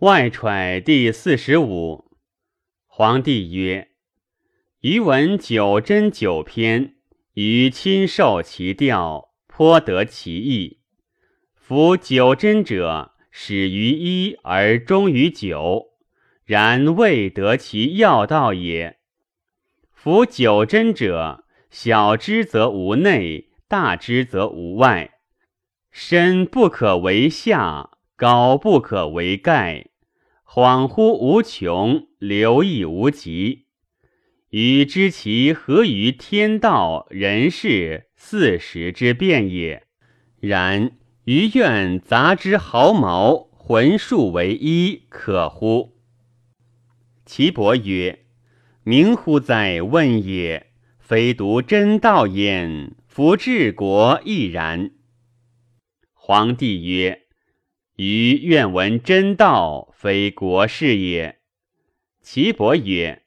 外揣第四十五。皇帝曰：“余闻九真九篇，余亲受其调，颇得其意。夫九真者，始于一而终于九，然未得其要道也。夫九真者，小之则无内，大之则无外，深不可为下，高不可为盖。”恍惚无穷，流溢无极。予知其何于天道人事四时之变也。然于愿杂之毫毛，浑数为一，可乎？岐伯曰：“明乎哉问也！非独真道焉，夫治国亦然。”皇帝曰。余愿闻真道，非国事也。岐伯曰：“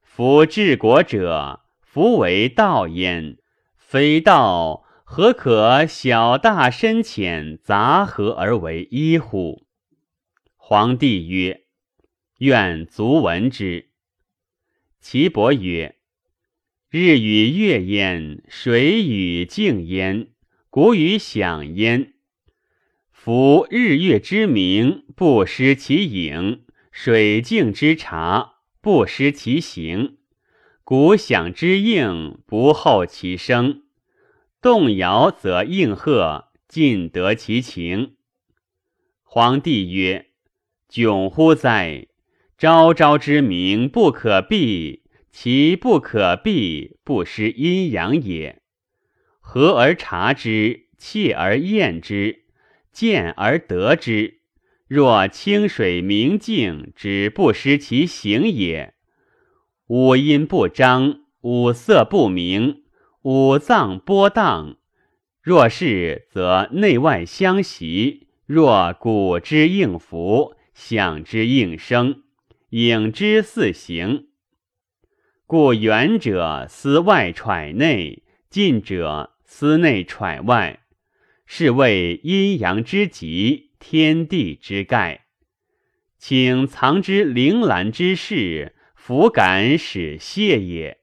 夫治国者，夫为道焉。非道，何可小大深浅杂合而为一乎？”皇帝曰：“愿足闻之。”岐伯曰：“日与月焉，水与静焉，谷与响焉。”夫日月之明，不失其影；水镜之察，不失其形；鼓响之应，不后其声。动摇则应和，尽得其情。皇帝曰：“窘乎哉！昭昭之明不可避，其不可避，不失阴阳也。和而察之，切而验之。”见而得之，若清水明镜，之不失其形也。五音不张，五色不明，五脏波荡。若是，则内外相袭；若鼓之应符，响之应声，影之似形。故远者思外揣内，近者思内揣外。是谓阴阳之极，天地之盖。请藏之铃兰之事，弗敢使谢也。